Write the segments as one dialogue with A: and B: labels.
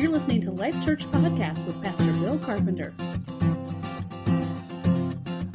A: You're listening to Life Church Podcast with Pastor Bill Carpenter.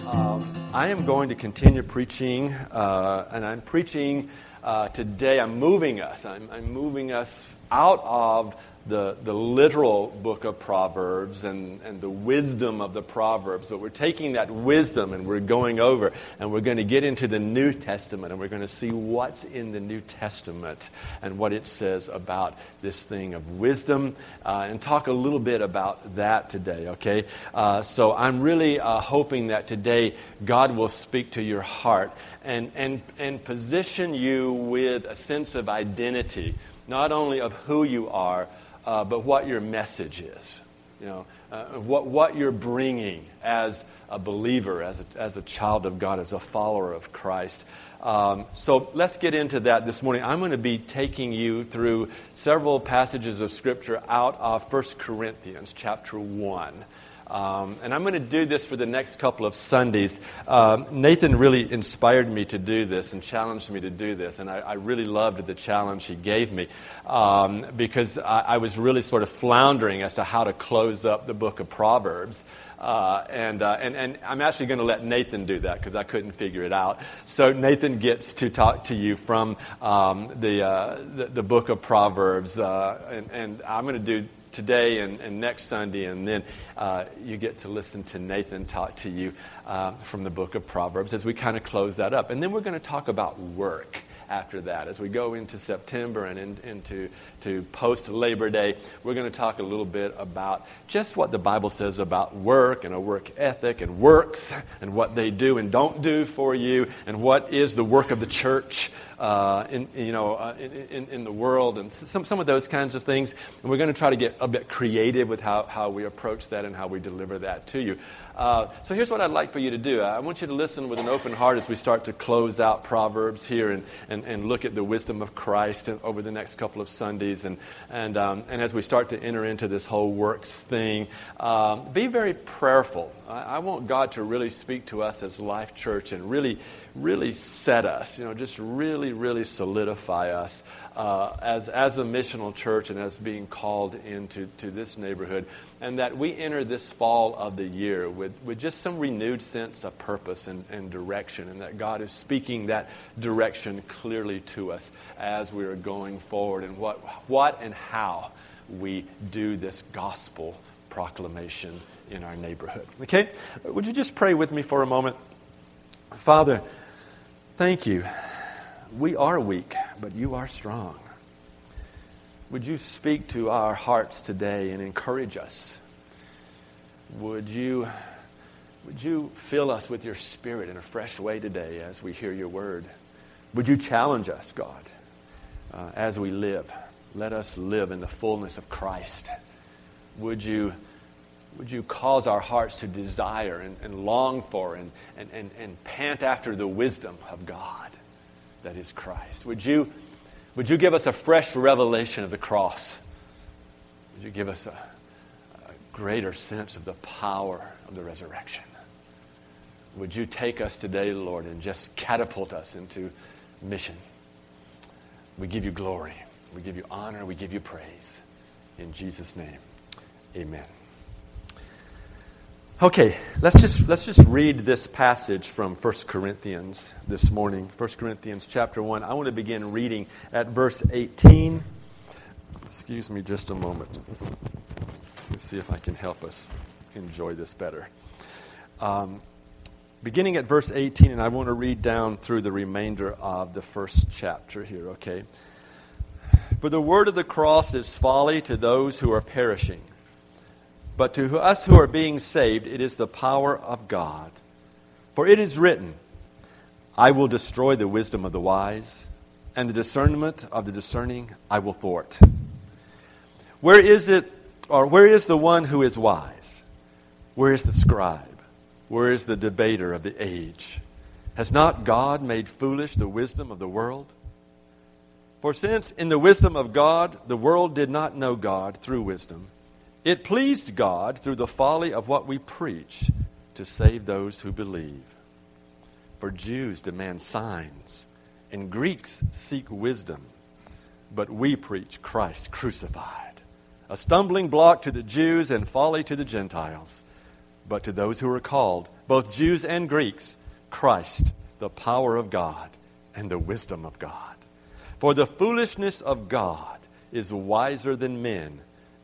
B: Um, I am going to continue preaching, uh, and I'm preaching uh, today. I'm moving us. I'm, I'm moving us out of the, the literal book of Proverbs and, and the wisdom of the Proverbs, but we're taking that wisdom and we're going over and we're going to get into the New Testament and we're going to see what's in the New Testament and what it says about this thing of wisdom uh, and talk a little bit about that today, okay? Uh, so I'm really uh, hoping that today God will speak to your heart and, and, and position you with a sense of identity, not only of who you are uh, but what your message is. You know, uh, what, what you're bringing as a believer, as a, as a child of God, as a follower of Christ. Um, so let's get into that this morning. I'm going to be taking you through several passages of Scripture out of 1 Corinthians chapter 1. Um, and I'm going to do this for the next couple of Sundays. Uh, Nathan really inspired me to do this and challenged me to do this, and I, I really loved the challenge he gave me um, because I, I, was really sort of floundering as to how to close up the book of Proverbs. Uh, and, uh, and, and I'm actually going to let Nathan do that because I couldn't figure it out. So Nathan gets to talk to you from um, the, uh, the, the, book of Proverbs, uh, and, and I'm going to do today and, and next Sunday, and then uh, you get to listen to Nathan talk to you uh, from the book of Proverbs as we kind of close that up. And then we're going to talk about work after that. As we go into September and in, into to post Labor Day, we're going to talk a little bit about just what the Bible says about work and a work ethic and works and what they do and don't do for you and what is the work of the church uh, in, you know, uh, in, in, the world and some, some of those kinds of things. And we're going to try to get a bit creative with how, how we approach that and how we deliver that to you. Uh, so here's what I'd like for you to do. I want you to listen with an open heart as we start to close out Proverbs here and, and, and look at the wisdom of Christ over the next couple of Sundays. And, and, um, and as we start to enter into this whole works thing, um, be very prayerful. I, I want God to really speak to us as Life Church and really, really set us, you know, just really, really solidify us uh, as, as a missional church and as being called into to this neighborhood, and that we enter this fall of the year with, with just some renewed sense of purpose and, and direction, and that God is speaking that direction clearly to us as we are going forward, and what, what and how we do this gospel proclamation in our neighborhood. Okay? Would you just pray with me for a moment? Father, thank you we are weak, but you are strong. Would you speak to our hearts today and encourage us? Would you, would you fill us with your spirit in a fresh way today as we hear your word? Would you challenge us, God, uh, as we live? Let us live in the fullness of Christ. Would you, would you cause our hearts to desire and, and long for and, and, and, and pant after the wisdom of God? that is Christ. Would you, would you give us a fresh revelation of the cross? Would you give us a, a greater sense of the power of the resurrection? Would you take us today, Lord, and just catapult us into mission? We give you glory. We give you honor. We give you praise. In Jesus' name, amen. Okay, let's just, let's just read this passage from 1 Corinthians this morning. 1 Corinthians chapter 1. I want to begin reading at verse 18. Excuse me just a moment. Let's see if I can help us enjoy this better. Um, beginning at verse 18, and I want to read down through the remainder of the first chapter here, okay? For the word of the cross is folly to those who are perishing but to us who are being saved, it is the power of God. For it is written, I will destroy the wisdom of the wise, and the discernment of the discerning I will thwart. Where is it, or where is the one who is wise? Where is the scribe? Where is the debater of the age? Has not God made foolish the wisdom of the world? For since in the wisdom of God the world did not know God through wisdom, it pleased God through the folly of what we preach to save those who believe. For Jews demand signs, and Greeks seek wisdom, but we preach Christ crucified, a stumbling block to the Jews and folly to the Gentiles. But to those who are called, both Jews and Greeks, Christ, the power of God and the wisdom of God. For the foolishness of God is wiser than men,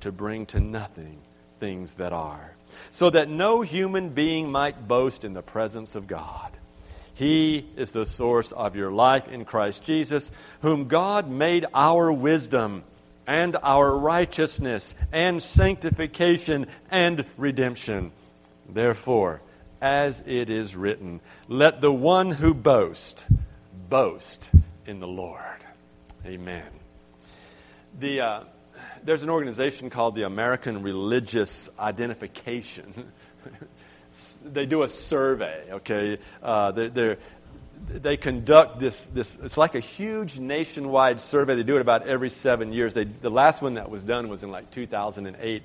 B: to bring to nothing things that are, so that no human being might boast in the presence of God. He is the source of your life in Christ Jesus, whom God made our wisdom and our righteousness and sanctification and redemption. Therefore, as it is written, let the one who boasts boast in the Lord. Amen. The, uh, there's an organization called the American Religious Identification. they do a survey, okay? Uh, they're, they're, they conduct this, this, it's like a huge nationwide survey. They do it about every seven years. They, the last one that was done was in like 2008.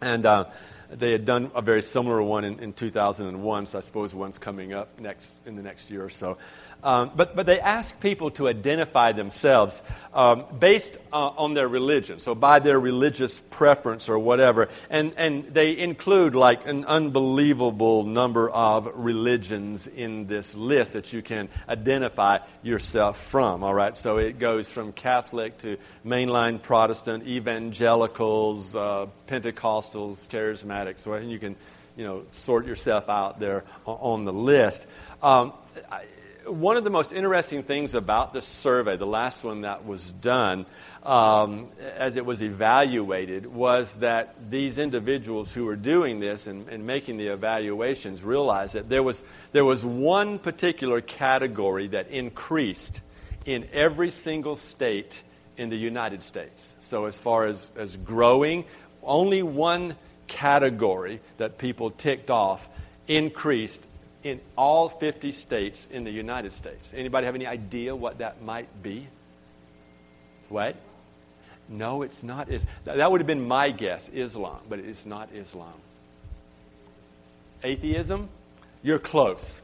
B: And uh, they had done a very similar one in, in 2001, so I suppose one's coming up next in the next year or so. Um, but, but they ask people to identify themselves um, based uh, on their religion, so by their religious preference or whatever. And, and they include like an unbelievable number of religions in this list that you can identify yourself from, all right? So it goes from Catholic to mainline Protestant, evangelicals, uh, Pentecostals, charismatics, so you can you know, sort yourself out there on the list. Um, I, one of the most interesting things about this survey, the last one that was done, um, as it was evaluated, was that these individuals who were doing this and, and, making the evaluations realized that there was, there was one particular category that increased in every single state in the United States. So, as far as, as growing, only one category that people ticked off increased in all 50 states in the United States. Anybody have any idea what that might be? What? No, it's not. Is that would have been my guess, Islam, but it's not Islam. Atheism? You're close.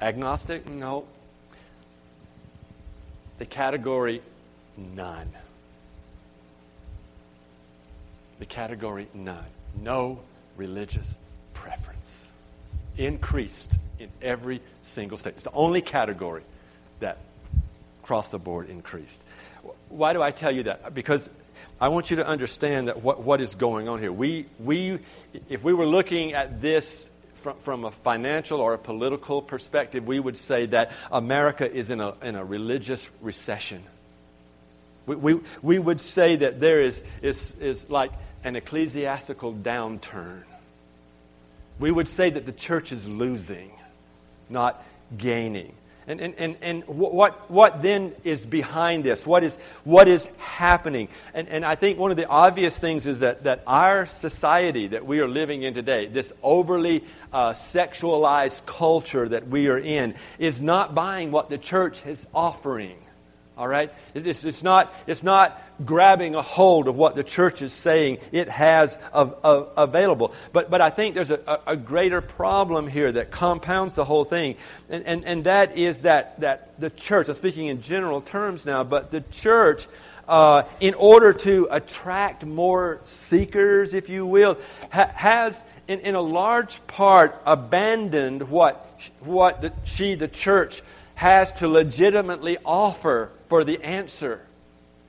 B: Agnostic? No. The category none. The category none. No religious preference increased in every single state. It's the only category that across the board increased. Why do I tell you that? Because I want you to understand that what, what is going on here. We, we, if we were looking at this from, from a financial or a political perspective, we would say that America is in a, in a religious recession. We, we, we would say that there is, is, is like an ecclesiastical downturn we would say that the church is losing, not gaining. And, and, and, and what, what then is behind this? What is, what is happening? And, and I think one of the obvious things is that, that our society that we are living in today, this overly uh, sexualized culture that we are in, is not buying what the church is offering. All right? It's, it's, not, it's not grabbing a hold of what the church is saying it has available. But, but I think there's a, a, greater problem here that compounds the whole thing. And, and, and that is that, that the church, I'm speaking in general terms now, but the church, uh, in order to attract more seekers, if you will, ha- has in, in a large part abandoned what, what the, she, the church, has to legitimately offer for the answer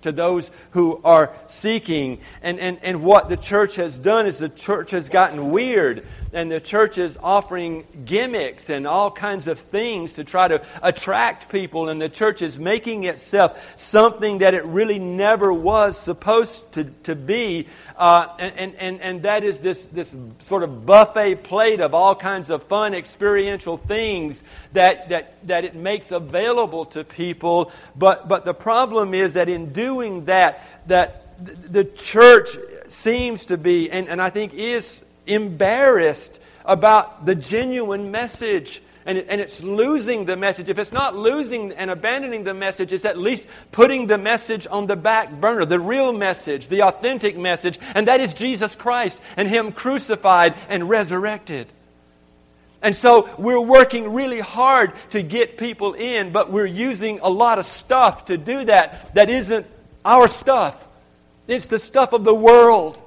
B: to those who are seeking. And, and, and what the church has done is the church has gotten weird and the church is offering gimmicks and all kinds of things to try to attract people, and the church is making itself something that it really never was supposed to, to be. Uh, and, and, and that is this, this sort of buffet plate of all kinds of fun experiential things that, that, that it makes available to people. But, but the problem is that in doing that, that the church seems to be, and, and I think is embarrassed about the genuine message. And, and it's losing the message. If it's not losing and abandoning the message, it's at least putting the message on the back burner, the real message, the authentic message, and that is Jesus Christ and Him crucified and resurrected. And so we're working really hard to get people in, but we're using a lot of stuff to do that that isn't our stuff. It's the stuff of the world.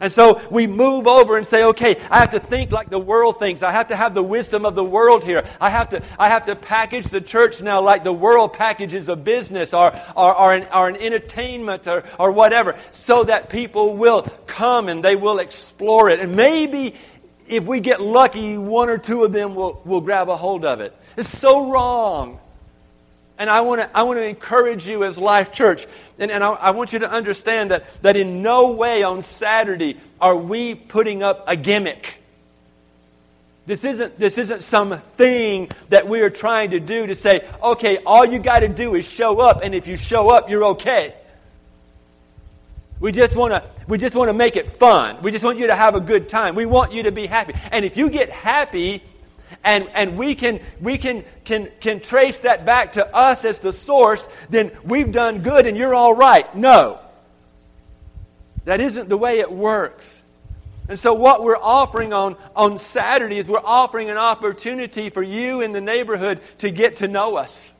B: And so we move over and say, okay, I have to think like the world thinks. I have to have the wisdom of the world here. I have to, I have to package the church now like the world packages a business or, or, or, an, or an entertainment or, or whatever, so that people will come and they will explore it. And maybe if we get lucky, one or two of them will, will grab a hold of it. It's so wrong. And I want to I want to encourage you as Life Church. And, and I, I want you to understand that, that in no way on Saturday are we putting up a gimmick. This isn't, this isn't some thing that we are trying to do to say, okay, all you got to do is show up, and if you show up, you're okay. We just want to we just want to make it fun. We just want you to have a good time. We want you to be happy. And if you get happy, and, and we, can, we can, can, can trace that back to us as the source, then we've done good and you're all right. No. That isn't the way it works. And so, what we're offering on, on Saturday is we're offering an opportunity for you in the neighborhood to get to know us.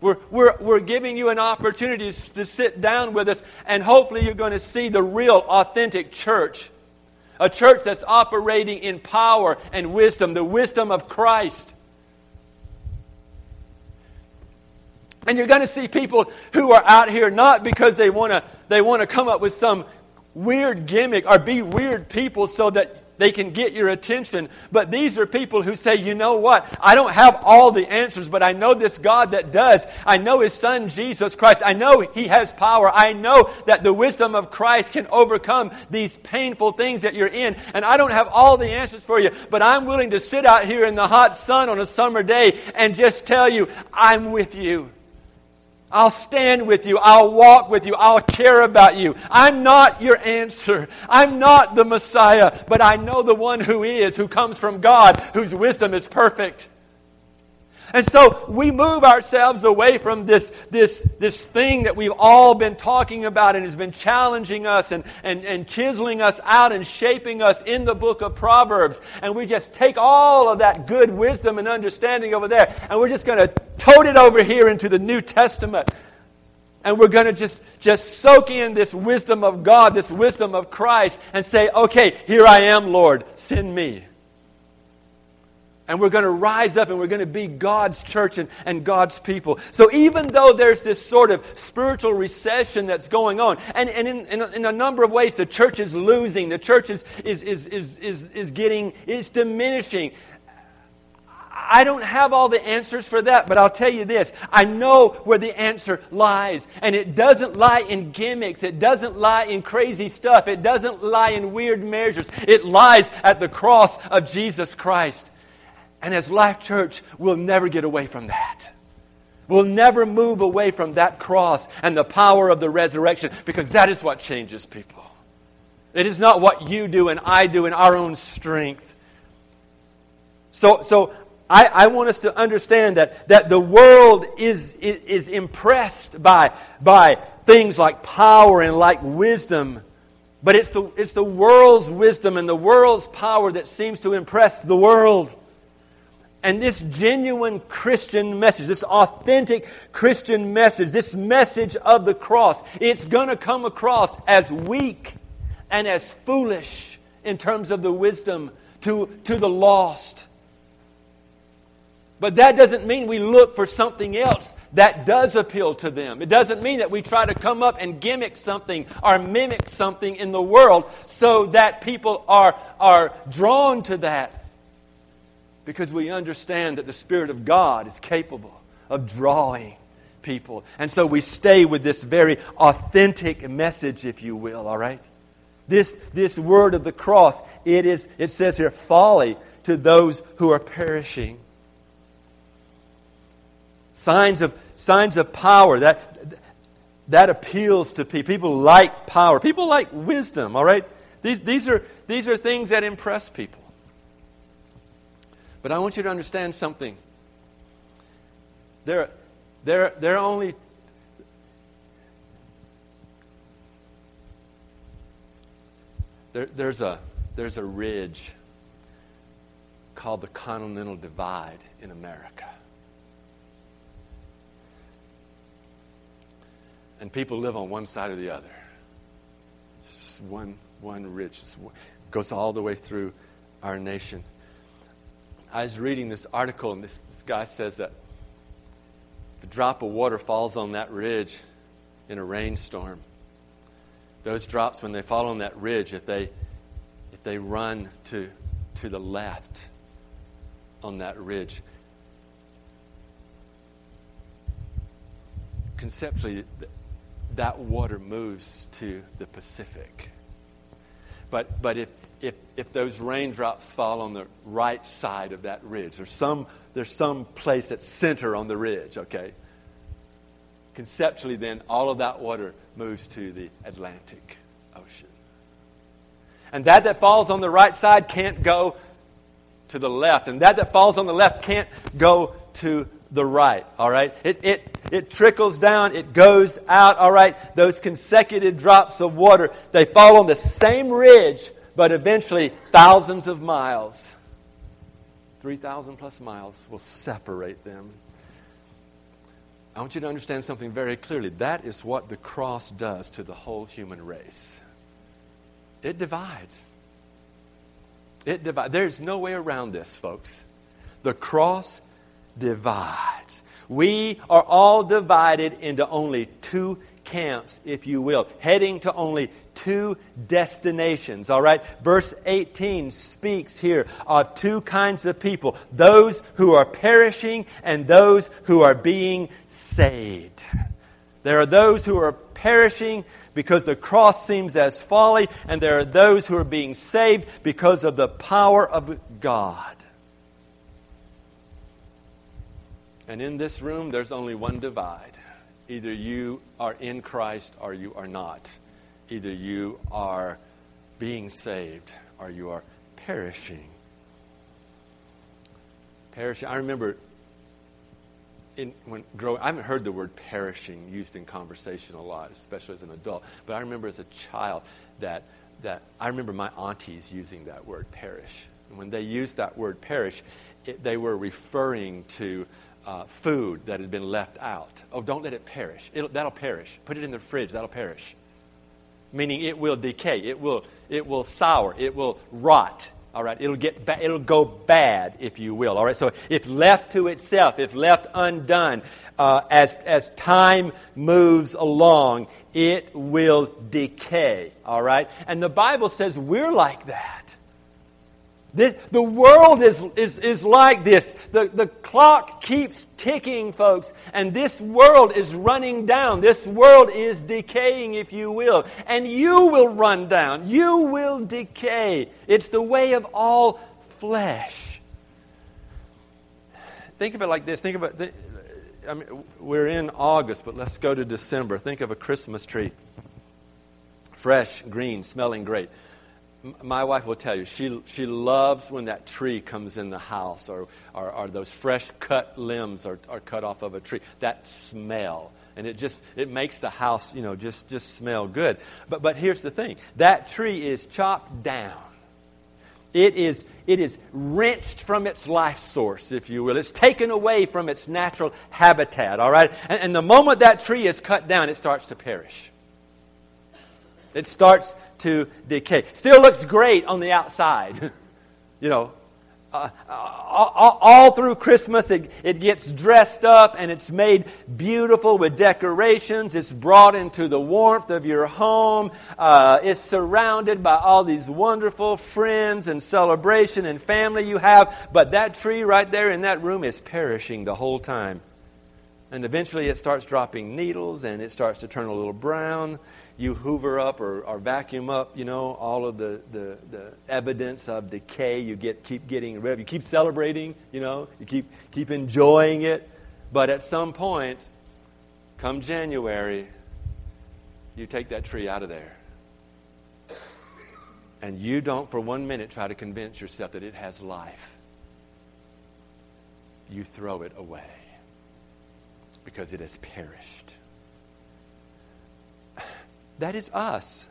B: We're, we're, we're giving you an opportunity to sit down with us, and hopefully, you're going to see the real, authentic church a church that's operating in power and wisdom, the wisdom of Christ. And you're going to see people who are out here not because they want to they want to come up with some weird gimmick or be weird people so that they can get your attention. But these are people who say, you know what? I don't have all the answers, but I know this God that does. I know His Son, Jesus Christ. I know He has power. I know that the wisdom of Christ can overcome these painful things that you're in. And I don't have all the answers for you, but I'm willing to sit out here in the hot sun on a summer day and just tell you, I'm with you. I'll stand with you. I'll walk with you. I'll care about you. I'm not your answer. I'm not the Messiah, but I know the one who is, who comes from God, whose wisdom is perfect. And so we move ourselves away from this, this, this thing that we've all been talking about and has been challenging us and, and, and chiseling us out and shaping us in the book of Proverbs. And we just take all of that good wisdom and understanding over there and we're just going to tote it over here into the New Testament. And we're going to just, just soak in this wisdom of God, this wisdom of Christ, and say, okay, here I am, Lord, send me. And we're going to rise up and we're going to be God's church and, and God's people. So even though there's this sort of spiritual recession that's going on, and, and in, in, a, in a number of ways the church is losing, the church is, is, is, is, is, is getting, is diminishing. I don't have all the answers for that, but I'll tell you this. I know where the answer lies. And it doesn't lie in gimmicks. It doesn't lie in crazy stuff. It doesn't lie in weird measures. It lies at the cross of Jesus Christ. And as Life Church, we'll never get away from that. We'll never move away from that cross and the power of the resurrection because that is what changes people. It is not what you do and I do in our own strength. So, so I, I want us to understand that, that the world is, is, is impressed by, by things like power and like wisdom. But it's the, it's the world's wisdom and the world's power that seems to impress the world. And this genuine Christian message, this authentic Christian message, this message of the cross, it's going to come across as weak and as foolish in terms of the wisdom to, to the lost. But that doesn't mean we look for something else that does appeal to them. It doesn't mean that we try to come up and gimmick something or mimic something in the world so that people are, are drawn to that because we understand that the Spirit of God is capable of drawing people. And so we stay with this very authentic message, if you will, all right? This, this word of the cross, it, is, it says here, folly to those who are perishing. Signs of, signs of power. That, that appeals to people. People like power. People like wisdom, all right? These, these, are, these are things that impress people. But I want you to understand something. There, there, there are only there, there's, a, there's a ridge called the Continental Divide in America. And people live on one side or the other. It's just one, one ridge. It goes all the way through our nation. I was reading this article, and this, this guy says that if a drop of water falls on that ridge in a rainstorm, those drops, when they fall on that ridge, if they, if they run to, to the left on that ridge, conceptually, that water moves to the Pacific. But, but if, if, if those raindrops fall on the right side of that ridge, there's some, there's some place at center on the ridge, okay? Conceptually, then, all of that water moves to the Atlantic Ocean. And that that falls on the right side can't go to the left. And that that falls on the left can't go to the right, all right? It, it, it trickles down, it goes out, all right? Those consecutive drops of water, they fall on the same ridge, but eventually thousands of miles, 3,000 plus miles, will separate them. I want you to understand something very clearly. That is what the cross does to the whole human race. It divides. It divides. There's no way around this, folks. The cross divides. We are all divided into only two camps, if you will, heading to only two destinations. All right? Verse 18 speaks here of two kinds of people those who are perishing and those who are being saved. There are those who are perishing because the cross seems as folly, and there are those who are being saved because of the power of God. And in this room, there's only one divide. Either you are in Christ or you are not. Either you are being saved or you are perishing. Perishing. I remember in, when growing, I haven't heard the word perishing used in conversation a lot, especially as an adult. But I remember as a child that, that I remember my aunties using that word perish. And when they used that word perish, it, they were referring to uh, food that had been left out. Oh, don't let it perish. It'll, that'll perish. Put it in the fridge. That'll perish. Meaning it will decay. It will, it will sour. It will rot. All right, it'll get ba- it'll go bad, if you will. All right, so if left to itself, if left undone, uh, as as time moves along, it will decay. All right, and the Bible says we're like that. This, the world is, is, is like this. The, the clock keeps ticking, folks, and this world is running down. This world is decaying, if you will, and you will run down. You will decay. It's the way of all flesh. Think of it like this. Think of about. I mean, we're in August, but let's go to December. Think of a Christmas tree, fresh, green, smelling great my wife will tell you she, she loves when that tree comes in the house or, or, or, those fresh cut limbs are, are cut off of a tree. That smell. And it just it makes the house you know just just smell good. But but here's the thing. That tree is chopped down. It is it is wrenched from its life source if you will. It's taken away from its natural habitat all right? And, and the moment that tree is cut down it starts to perish it starts to decay. Still looks great on the outside. you know, uh, all, all, through Christmas, it, it gets dressed up and it's made beautiful with decorations. It's brought into the warmth of your home. Uh, it's surrounded by all these wonderful friends and celebration and family you have. But that tree right there in that room is perishing the whole time. And eventually it starts dropping needles and it starts to turn a little brown you hoover up or, or vacuum up, you know, all of the, the, the evidence of decay. You get, keep getting rid of. You keep celebrating, you know, you keep, keep enjoying it. But at some point, come January, you take that tree out of there. And you don't for one minute try to convince yourself that it has life. You throw it away because it has perished. That is us.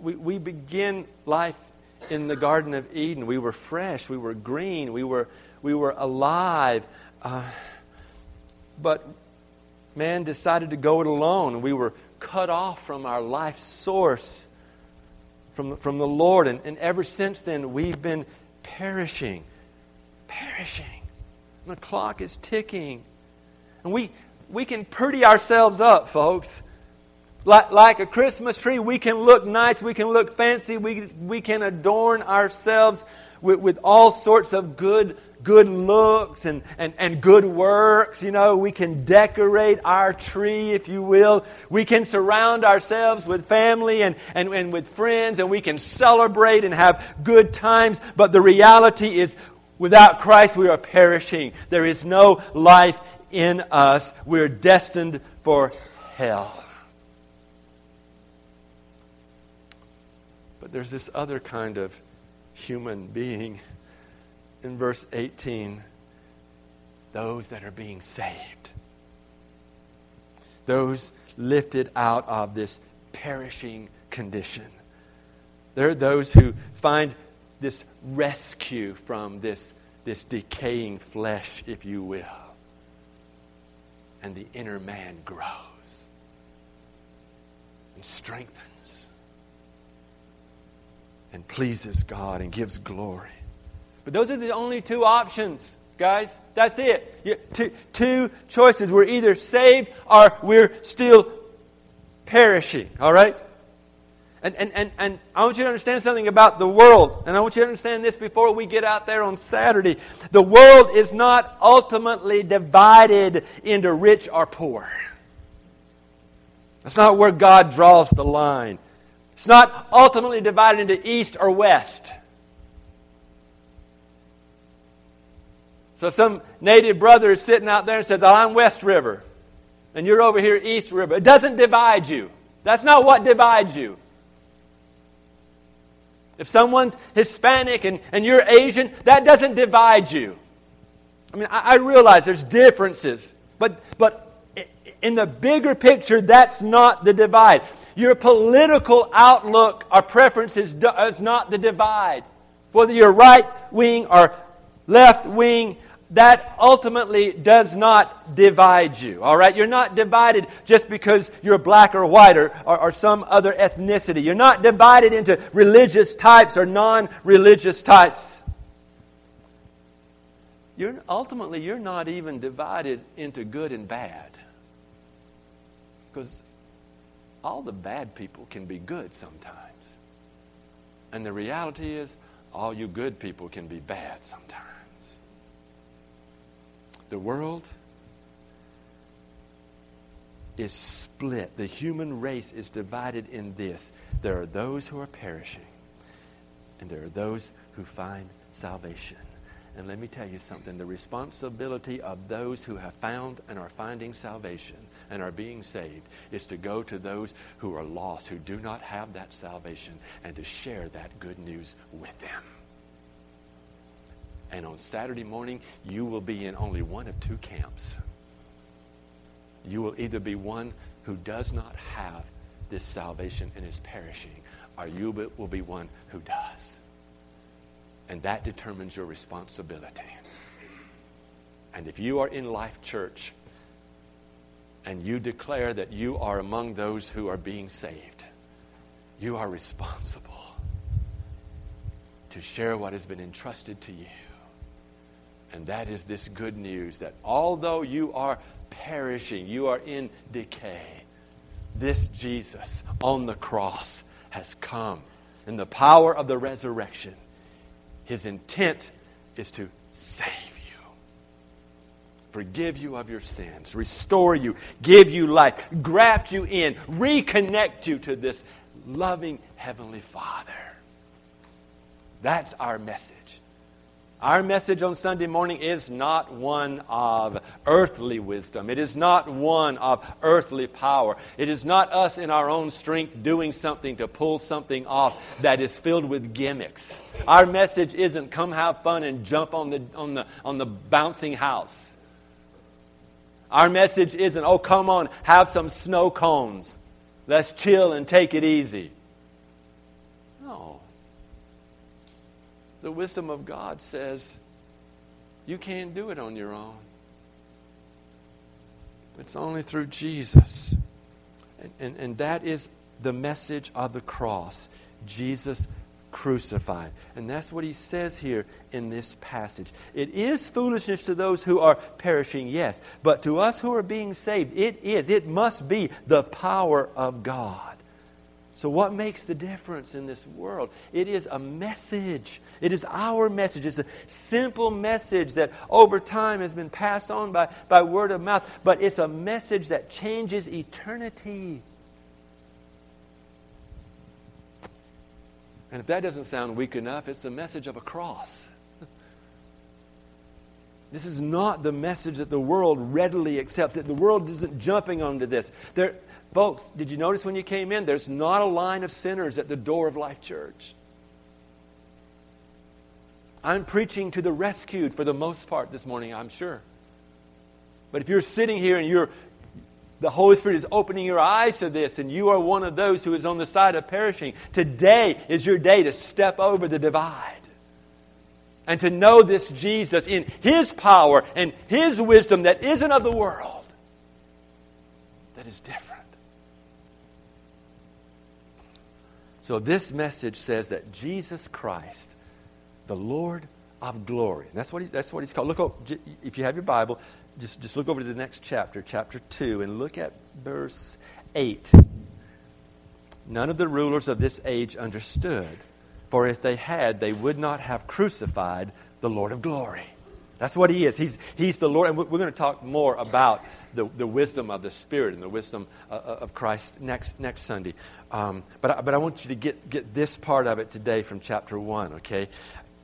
B: We, we begin life in the Garden of Eden. We were fresh, we were green, we were, we were alive. Uh, but man decided to go it alone. We were cut off from our life source, from, from the Lord. And, and ever since then, we've been perishing. Perishing. The clock is ticking. And we, we can pretty ourselves up, folks. Like, like a Christmas tree, we can look nice, we can look fancy, we, we can adorn ourselves with, with all sorts of good good looks and, and, and good works. You know, we can decorate our tree, if you will. We can surround ourselves with family and, and, and with friends, and we can celebrate and have good times. But the reality is, without Christ, we are perishing. There is no life in us. We're destined for hell. But there's this other kind of human being in verse 18 those that are being saved, those lifted out of this perishing condition. There are those who find this rescue from this, this decaying flesh, if you will. And the inner man grows and strengthens and pleases God and gives glory. But those are the only two options, guys. That's it. You, two, two choices. We're either saved or we're still perishing, all right? And, and, and, and I want you to understand something about the world. And I want you to understand this before we get out there on Saturday. The world is not ultimately divided into rich or poor. That's not where God draws the line. It's not ultimately divided into east or west. So if some native brother is sitting out there and says, oh, I'm West River, and you're over here East River, it doesn't divide you. That's not what divides you. If someone's Hispanic and, and you're Asian, that doesn't divide you. I mean, I, I realize there's differences, but, but in the bigger picture, that's not the divide. Your political outlook or preferences is not the divide. Whether you're right wing or left wing that ultimately does not divide you. All right? You're not divided just because you're black or white or, or, or some other ethnicity. You're not divided into religious types or non religious types. You're, ultimately, you're not even divided into good and bad. Because all the bad people can be good sometimes. And the reality is, all you good people can be bad sometimes. The world is split. The human race is divided in this there are those who are perishing, and there are those who find salvation. And let me tell you something the responsibility of those who have found and are finding salvation and are being saved is to go to those who are lost, who do not have that salvation, and to share that good news with them. And on Saturday morning, you will be in only one of two camps. You will either be one who does not have this salvation and is perishing, or you will be one who does. And that determines your responsibility. And if you are in Life Church and you declare that you are among those who are being saved, you are responsible to share what has been entrusted to you and that is this good news that although you are perishing, you are in decay, this Jesus on the cross has come in the power of the resurrection. His intent is to save you, forgive you of your sins, restore you, give you life, graft you in, reconnect you to this loving Heavenly Father. That's our message. Our message on Sunday morning is not one of earthly wisdom. It is not one of earthly power. It is not us in our own strength doing something to pull something off that is filled with gimmicks. Our message isn't come have fun and jump on the, on the, on the bouncing house. Our message isn't, oh, come on, have some snow cones. Let's chill and take it easy. The wisdom of God says you can't do it on your own. It's only through Jesus. And, and, and that is the message of the cross Jesus crucified. And that's what he says here in this passage. It is foolishness to those who are perishing, yes, but to us who are being saved, it is, it must be the power of God. So, what makes the difference in this world? It is a message. It is our message. It's a simple message that over time has been passed on by, by word of mouth, but it's a message that changes eternity. And if that doesn't sound weak enough, it's the message of a cross. This is not the message that the world readily accepts. That the world isn't jumping onto this. There, Folks, did you notice when you came in, there's not a line of sinners at the door of Life Church. I'm preaching to the rescued for the most part this morning, I'm sure. But if you're sitting here and you're the Holy Spirit is opening your eyes to this, and you are one of those who is on the side of perishing. Today is your day to step over the divide and to know this Jesus in His power and His wisdom that isn't of the world, that is different. So this message says that Jesus Christ, the Lord of glory, that's what, he, that's what he's called. Look, over, if you have your Bible, just, just look over to the next chapter, chapter 2, and look at verse 8. None of the rulers of this age understood, for if they had, they would not have crucified the Lord of glory. That's what he is. He's, he's the Lord. And we're going to talk more about the, the wisdom of the Spirit and the wisdom uh, uh, of Christ next, next Sunday. Um, but, I, but I want you to get, get this part of it today from chapter 1, okay?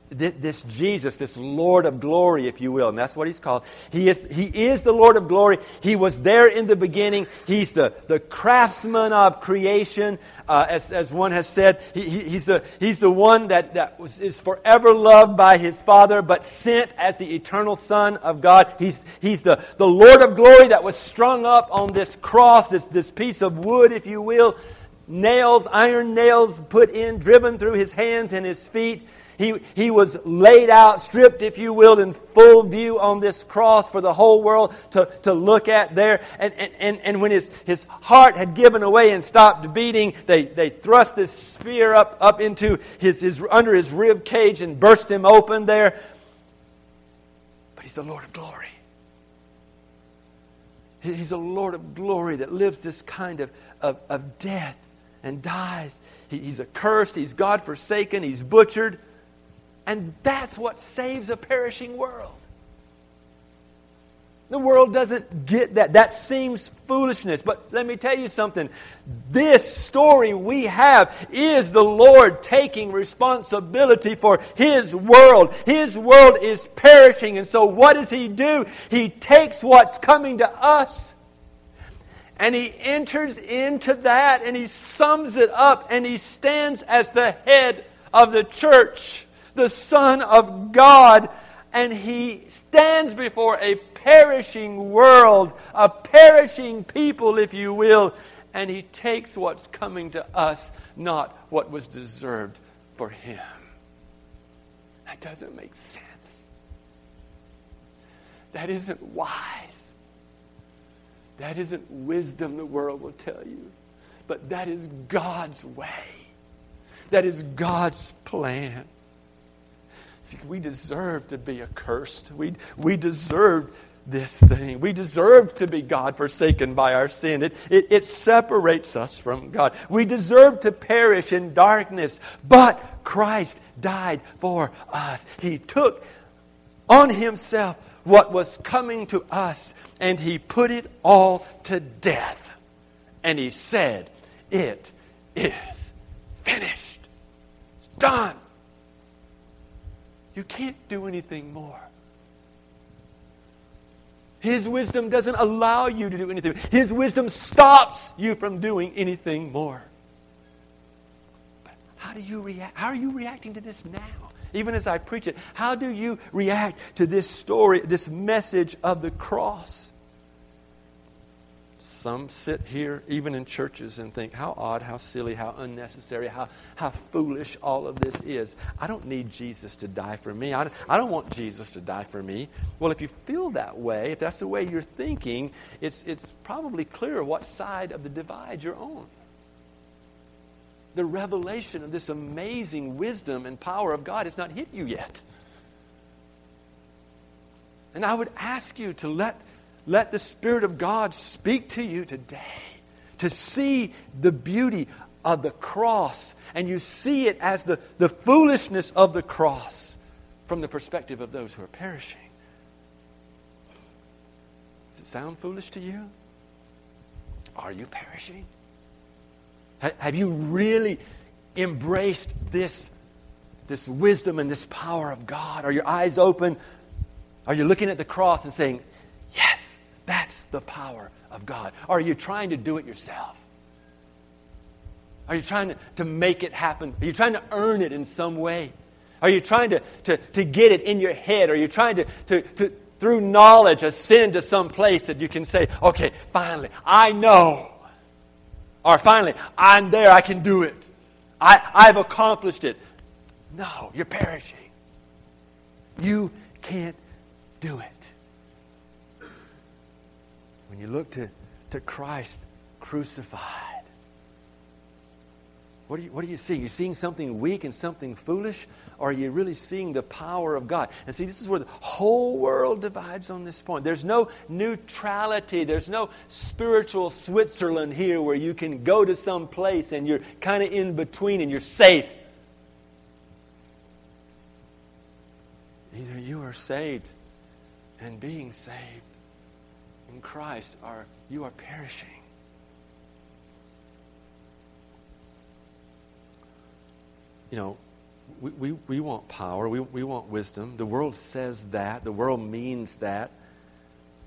B: This Jesus, this Lord of glory, if you will, and that's what he's called. He is, he is the Lord of glory. He was there in the beginning. He's the, the craftsman of creation, uh, as, as one has said. He, he, he's, the, he's the one that, that was, is forever loved by his Father, but sent as the eternal Son of God. He's, he's the, the Lord of glory that was strung up on this cross, this, this piece of wood, if you will. Nails, iron nails put in, driven through his hands and his feet he, he was laid out, stripped, if you will, in full view on this cross for the whole world to, to look at there. And, and, and when his, his heart had given away and stopped beating, they, they thrust this spear up, up into his, his, under his rib cage and burst him open there. But he's the Lord of glory. He's a Lord of glory that lives this kind of, of, of death and dies. He, he's accursed, he's God forsaken, he's butchered. And that's what saves a perishing world. The world doesn't get that. That seems foolishness. But let me tell you something. This story we have is the Lord taking responsibility for His world. His world is perishing. And so what does He do? He takes what's coming to us and He enters into that and He sums it up and He stands as the head of the church the Son of God, and he stands before a perishing world, a perishing people, if you will, and he takes what's coming to us, not what was deserved for him. That doesn't make sense. That isn't wise. That isn't wisdom, the world will tell you. But that is God's way. That is God's plan. See, we deserve to be accursed. We, we deserve this thing. We deserve to be God forsaken by our sin. It, it, it separates us from God. We deserve to perish in darkness, but Christ died for us. He took on himself what was coming to us and he put it all to death. And he said, It is finished. It's done. You can't do anything more. His wisdom doesn't allow you to do anything. His wisdom stops you from doing anything more. But how do you react? How are you reacting to this now? Even as I preach it, how do you react to this story, this message of the cross? Some sit here, even in churches, and think, how odd, how silly, how unnecessary, how, how foolish all of this is. I don't need Jesus to die for me. I, I don't want Jesus to die for me. Well, if you feel that way, if that's the way you're thinking, it's, it's probably clear what side of the divide you're on. The revelation of this amazing wisdom and power of God has not hit you yet. And I would ask you to let let the Spirit of God speak to you today to see the beauty of the cross and you see it as the, the foolishness of the cross from the perspective of those who are perishing. Does it sound foolish to you? Are you perishing? Have you really embraced this, this wisdom and this power of God? Are your eyes open? Are you looking at the cross and saying, Yes, the power of God. Or are you trying to do it yourself? Are you trying to, to make it happen? Are you trying to earn it in some way? Are you trying to, to, to get it in your head? Are you trying to, to, to, through knowledge, ascend to some place that you can say, okay, finally, I know. Or finally, I'm there, I can do it. I, I've accomplished it. No, you're perishing. You can't do it. When you look to, to Christ crucified, what are, you, what are you seeing? Are you seeing something weak and something foolish? Or are you really seeing the power of God? And see, this is where the whole world divides on this point. There's no neutrality. There's no spiritual Switzerland here where you can go to some place and you're kind of in between and you're safe. Either you are saved and being saved, Christ are you are perishing. You know, we, we, we want power, we, we want wisdom. The world says that, the world means that.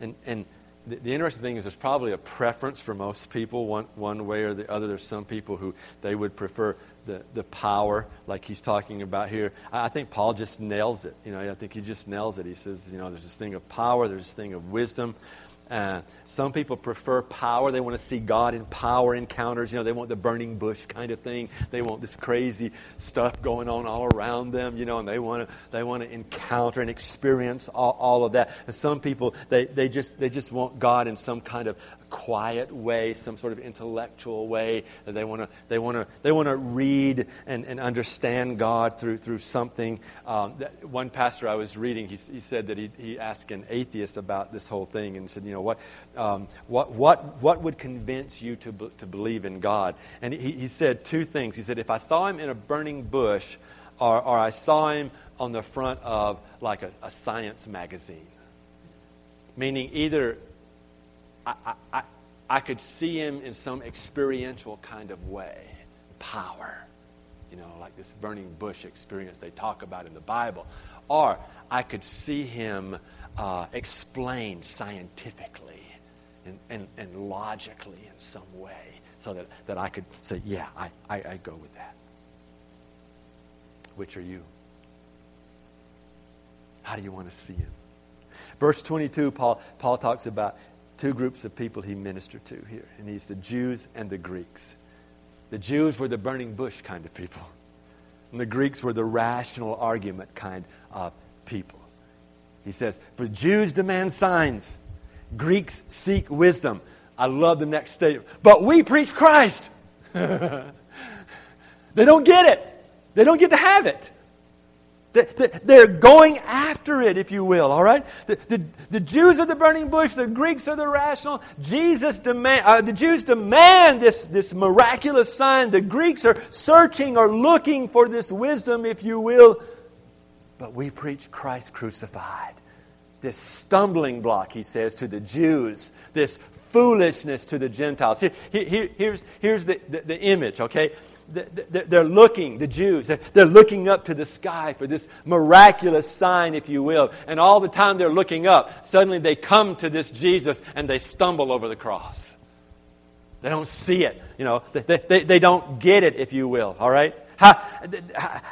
B: And, and the, the, interesting thing is there's probably a preference for most people one, one way or the other. There's some people who they would prefer the, the power, like he's talking about here. I, I think Paul just nails it. You know, I think he just nails it. He says, you know, there's this thing of power, there's this thing of wisdom. Uh, some people prefer power. They want to see God in power encounters. You know, they want the burning bush kind of thing. They want this crazy stuff going on all around them. You know, and they want to they want to encounter and experience all, all of that. And some people they, they just they just want God in some kind of quiet way, some sort of intellectual way. That they want to they want to they want to read and, and understand God through through something. Um, that, one pastor I was reading, he, he said that he, he asked an atheist about this whole thing and said, you know what um, what what what would convince you to to believe in God? And he, he said two things. He said, if I saw him in a burning bush, or, or I saw him on the front of like a, a science magazine meaning either I, I, I could see him in some experiential kind of way. Power. You know, like this burning bush experience they talk about in the Bible. Or I could see him uh, explained scientifically and, and, and logically in some way so that, that I could say, yeah, I, I, I go with that. Which are you? How do you want to see him? Verse 22, Paul, Paul talks about two groups of people he ministered to here, and he's the Jews and the Greeks. The Jews were the burning bush kind of people, and the Greeks were the rational argument kind of people. He says, For Jews demand signs, Greeks seek wisdom. I love the next statement. But we preach Christ. they don't get it. They don't get to have it. They're going after it, if you will, all right? The, the, the Jews are the burning bush, the Greeks are the rational. Jesus demand, uh, the Jews demand this, this miraculous sign. The Greeks are searching or looking for this wisdom, if you will. But we preach Christ crucified. This stumbling block, he says, to the Jews, this foolishness to the Gentiles. Here, here, here's here's the, the, the image, okay? They're looking, the Jews, they're looking up to the sky for this miraculous sign, if you will. And all the time they're looking up, suddenly they come to this Jesus and they stumble over the cross. They don't see it, you know, they, they, they don't get it, if you will, all right? How,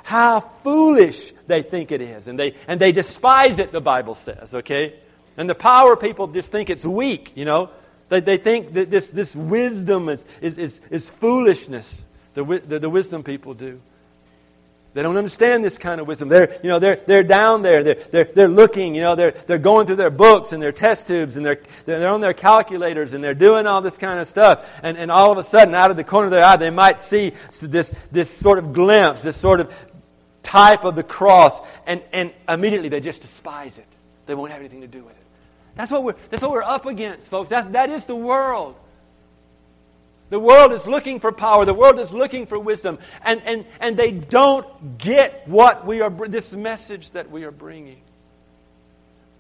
B: how foolish they think it is. And they, and they despise it, the Bible says, okay? And the power people just think it's weak, you know? They, they think that this, this wisdom is, is, is, is foolishness. The, the, the wisdom people do. They don't understand this kind of wisdom. They're, you know, they're, they're down there. They're, they're, they're looking. You know, they're, they're going through their books and their test tubes and they're, they're on their calculators and they're doing all this kind of stuff. And, and all of a sudden, out of the corner of their eye, they might see this, this sort of glimpse, this sort of type of the cross. And, and immediately they just despise it. They won't have anything to do with it. That's what we're, that's what we're up against, folks. That's, that is the world. The world is looking for power. The world is looking for wisdom. And, and, and they don't get what we are, this message that we are bringing.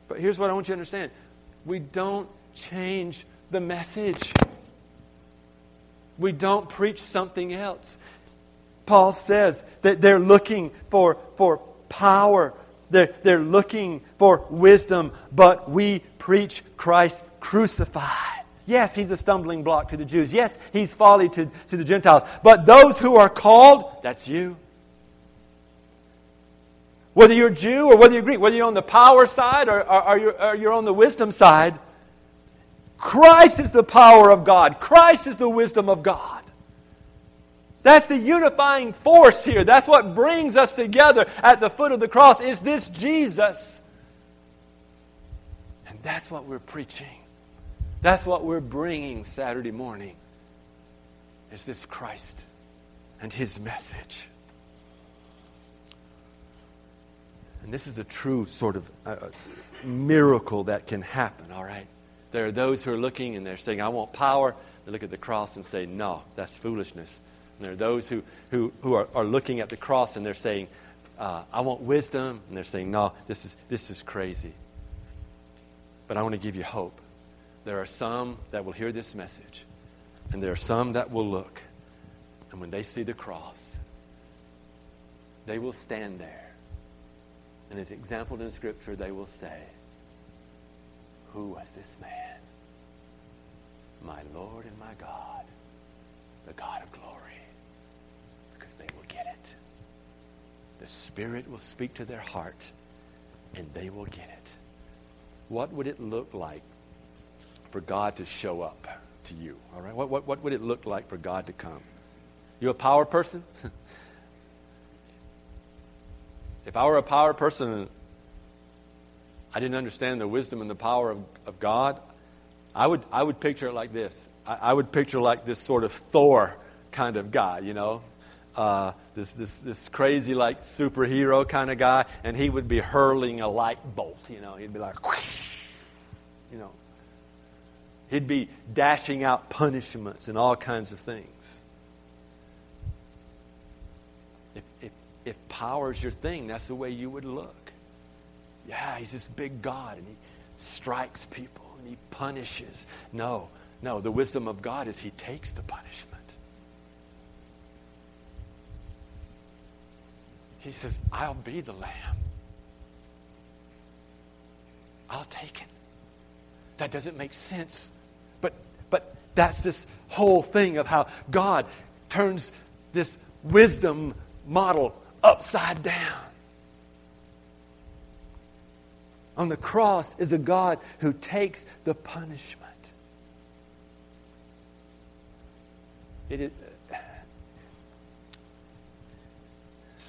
B: But here's what I want you to understand we don't change the message, we don't preach something else. Paul says that they're looking for, for power, they're, they're looking for wisdom, but we preach Christ crucified. Yes, he's a stumbling block to the Jews. Yes, he's folly to, to the Gentiles. But those who are called, that's you. Whether you're Jew or whether you're Greek, whether you're on the power side or, or, or, you're, or you're on the wisdom side, Christ is the power of God. Christ is the wisdom of God. That's the unifying force here. That's what brings us together at the foot of the cross is this Jesus. And that's what we're preaching. That's what we're bringing Saturday morning. Is this Christ and his message. And this is the true sort of uh, uh, miracle that can happen, all right? There are those who are looking and they're saying, I want power. They look at the cross and say, No, that's foolishness. And there are those who, who, who are, are looking at the cross and they're saying, uh, I want wisdom. And they're saying, No, this is, this is crazy. But I want to give you hope. There are some that will hear this message, and there are some that will look, and when they see the cross, they will stand there. And as exampled in Scripture, they will say, Who was this man? My Lord and my God, the God of glory. Because they will get it. The Spirit will speak to their heart, and they will get it. What would it look like for God to show up to you? All right? What, what, what would it look like for God to come? You a power person? if I were a power person I didn't understand the wisdom and the power of, of God, I would, I would picture it like this. I, I would picture like this sort of Thor kind of guy, you know? Uh, this, this, this crazy, like, superhero kind of guy, and he would be hurling a light bolt, you know? He'd be like, whoosh, you know, He'd be dashing out punishments and all kinds of things. If, if, if power's your thing, that's the way you would look. Yeah, he's this big God and he strikes people and he punishes. No, no, the wisdom of God is he takes the punishment. He says, I'll be the lamb. I'll take it. That doesn't make sense that's this whole thing of how God turns this wisdom model upside down. On the cross is a God who takes the punishment. It is,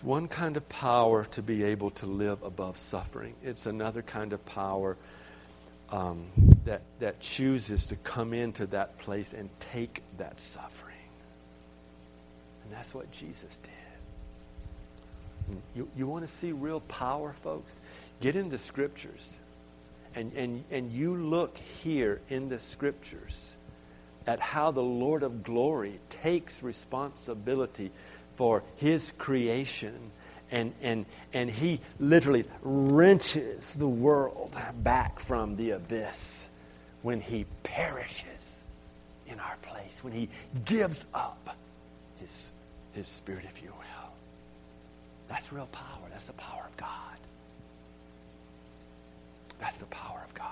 B: one kind of power to be able to live above suffering. It's another kind of power um, that, that chooses to come into that place and take that suffering. And that's what Jesus did. You, you want to see real power, folks? Get in the scriptures. And, and, and you look here in the scriptures at how the Lord of glory takes responsibility for his creation and, and, and he literally wrenches the world back from the abyss when he perishes in our place, when He gives up His, his Spirit, if you will. That's real power. That's the power of God. That's the power of God.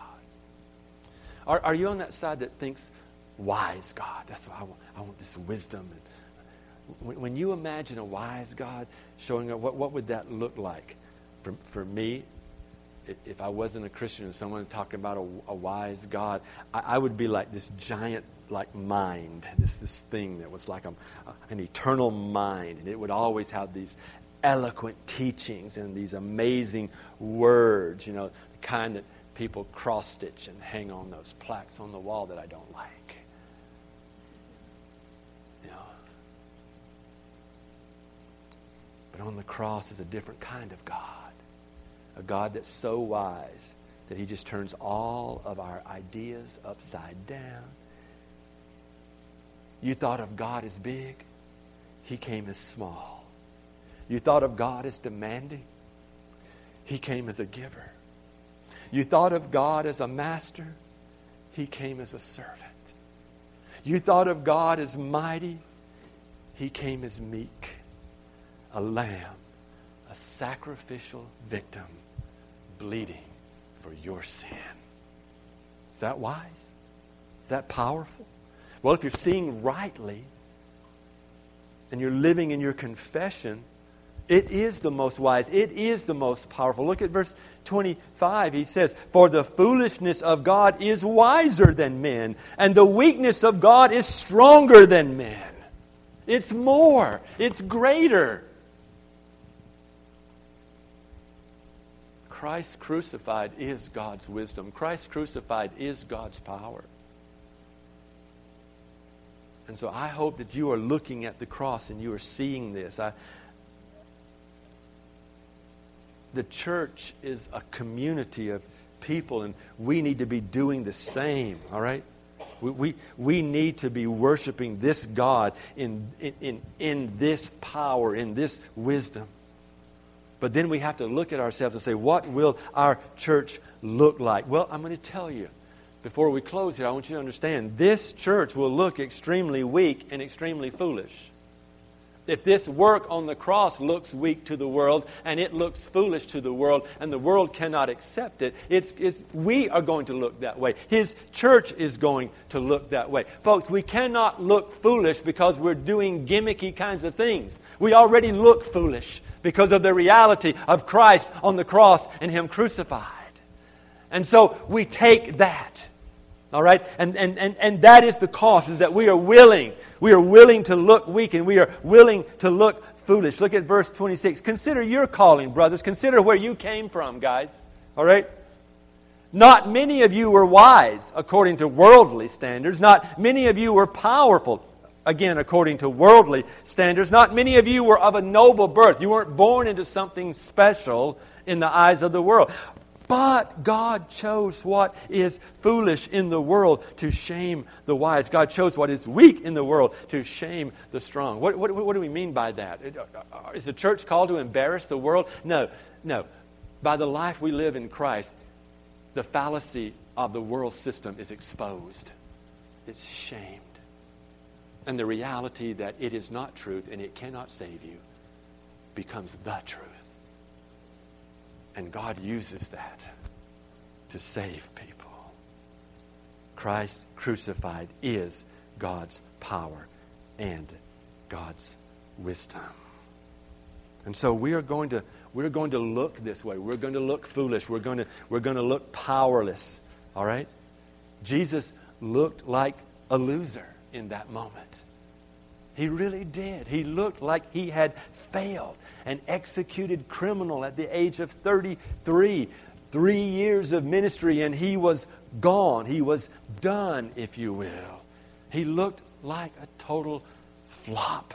B: Are, are you on that side that thinks, wise God? That's what I want. I want this wisdom. And when, you imagine a wise God showing up, what, what would that look like? For, for me, if I wasn't a Christian and someone talking about a, a wise God, I, I, would be like this giant like mind, this this thing that was like a, an eternal mind, and it would always have these eloquent teachings and these amazing words, you know, the kind that people cross stitch and hang on those plaques on the wall that I don't like. You know. But on the cross is a different kind of God. A God that's so wise that he just turns all of our ideas upside down. You thought of God as big, he came as small. You thought of God as demanding, He came as a giver. You thought of God as a master, He came as a servant. You thought of God as mighty, He came as meek, a lamb, a sacrificial victim, bleeding for your sin. Is that wise? Is that powerful? Well, if you're seeing rightly and you're living in your confession, it is the most wise. It is the most powerful. Look at verse 25. He says, For the foolishness of God is wiser than men, and the weakness of God is stronger than men. It's more, it's greater. Christ crucified is God's wisdom. Christ crucified is God's power. And so I hope that you are looking at the cross and you are seeing this. I, the church is a community of people, and we need to be doing the same, all right? We, we, we need to be worshiping this God in, in, in this power, in this wisdom. But then we have to look at ourselves and say, what will our church look like? Well, I'm going to tell you. Before we close here, I want you to understand this church will look extremely weak and extremely foolish if this work on the cross looks weak to the world and it looks foolish to the world and the world cannot accept it, it's, it's, we are going to look that way. His church is going to look that way. Folks, we cannot look foolish because we're doing gimmicky kinds of things. We already look foolish because of the reality of Christ on the cross and Him crucified. And so we take that. All right? And, and, and, and that is the cost, is that we are willing we are willing to look weak and we are willing to look foolish. Look at verse 26. Consider your calling, brothers. Consider where you came from, guys. All right? Not many of you were wise according to worldly standards. Not many of you were powerful, again, according to worldly standards. Not many of you were of a noble birth. You weren't born into something special in the eyes of the world. But God chose what is foolish in the world to shame the wise. God chose what is weak in the world to shame the strong. What, what, what do we mean by that? Uh, the church called to embarrass the world? No, no. By the life we live in Christ, the fallacy of the world system is exposed, it's shamed. And the reality that it is not truth and it cannot save you becomes the truth. And God uses that to save people. Christ crucified is God's power and God's wisdom. And so we are going to we're going to look this way. We're going to look foolish. We're going to we're going to look powerless. All right? Jesus looked like a loser in that moment. He really did. He looked like he had failed an executed criminal at the age of 33. Three years of ministry, and he was gone. He was done, if you will. He looked like a total flop.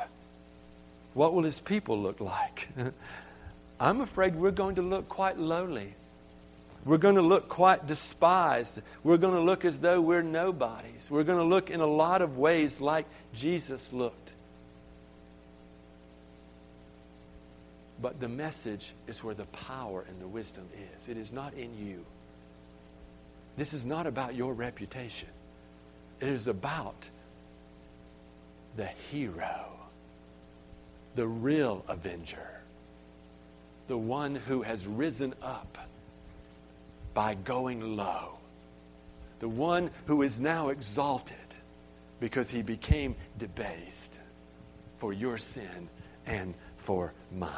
B: What will his people look like? I'm afraid we're going to look quite lowly. We're going to look quite despised. We're going to look as though we're nobodies. We're going to look in a lot of ways like Jesus looked. But the message is where the power and the wisdom is. It is not in you. This is not about your reputation. It is about the hero, the real avenger, the one who has risen up by going low, the one who is now exalted because he became debased for your sin and for mine.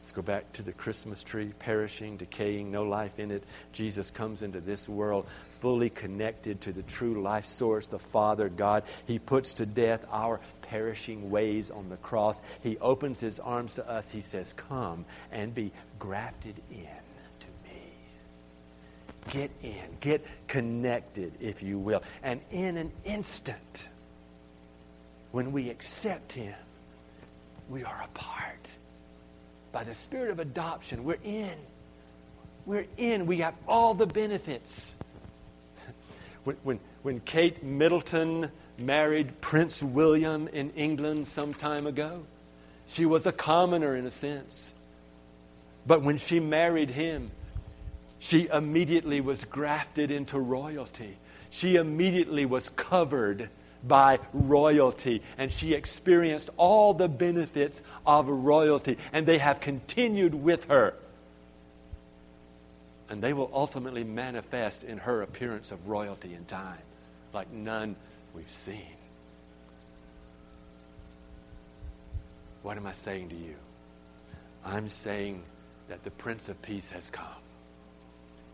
B: Let's go back to the Christmas tree, perishing, decaying, no life in it. Jesus comes into this world fully connected to the true life source, the Father God. He puts to death our perishing ways on the cross. He opens his arms to us. He says, Come and be grafted in to me. Get in, get connected, if you will. And in an instant, when we accept him, we are a part. By the spirit of adoption, we're in. We're in. We have all the benefits. When, when, when Kate Middleton married Prince William in England some time ago, she was a commoner in a sense. But when she married him, she immediately was grafted into royalty. She immediately was covered by royalty, and she experienced all the benefits of royalty, and they have continued with her. And they will ultimately manifest in her appearance of royalty in time, like none we've seen. What am I saying to you? I'm saying that the Prince of Peace has come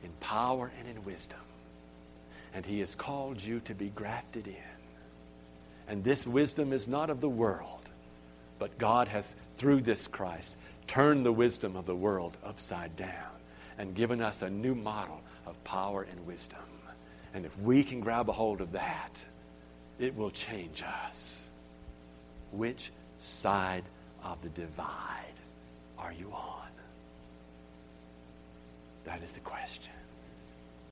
B: in power and in wisdom. And he has called you to be grafted in. And this wisdom is not of the world, but God has, through this Christ, turned the wisdom of the world upside down and given us a new model of power and wisdom. And if we can grab a hold of that, it will change us. Which side of the divide are you on? That is the question.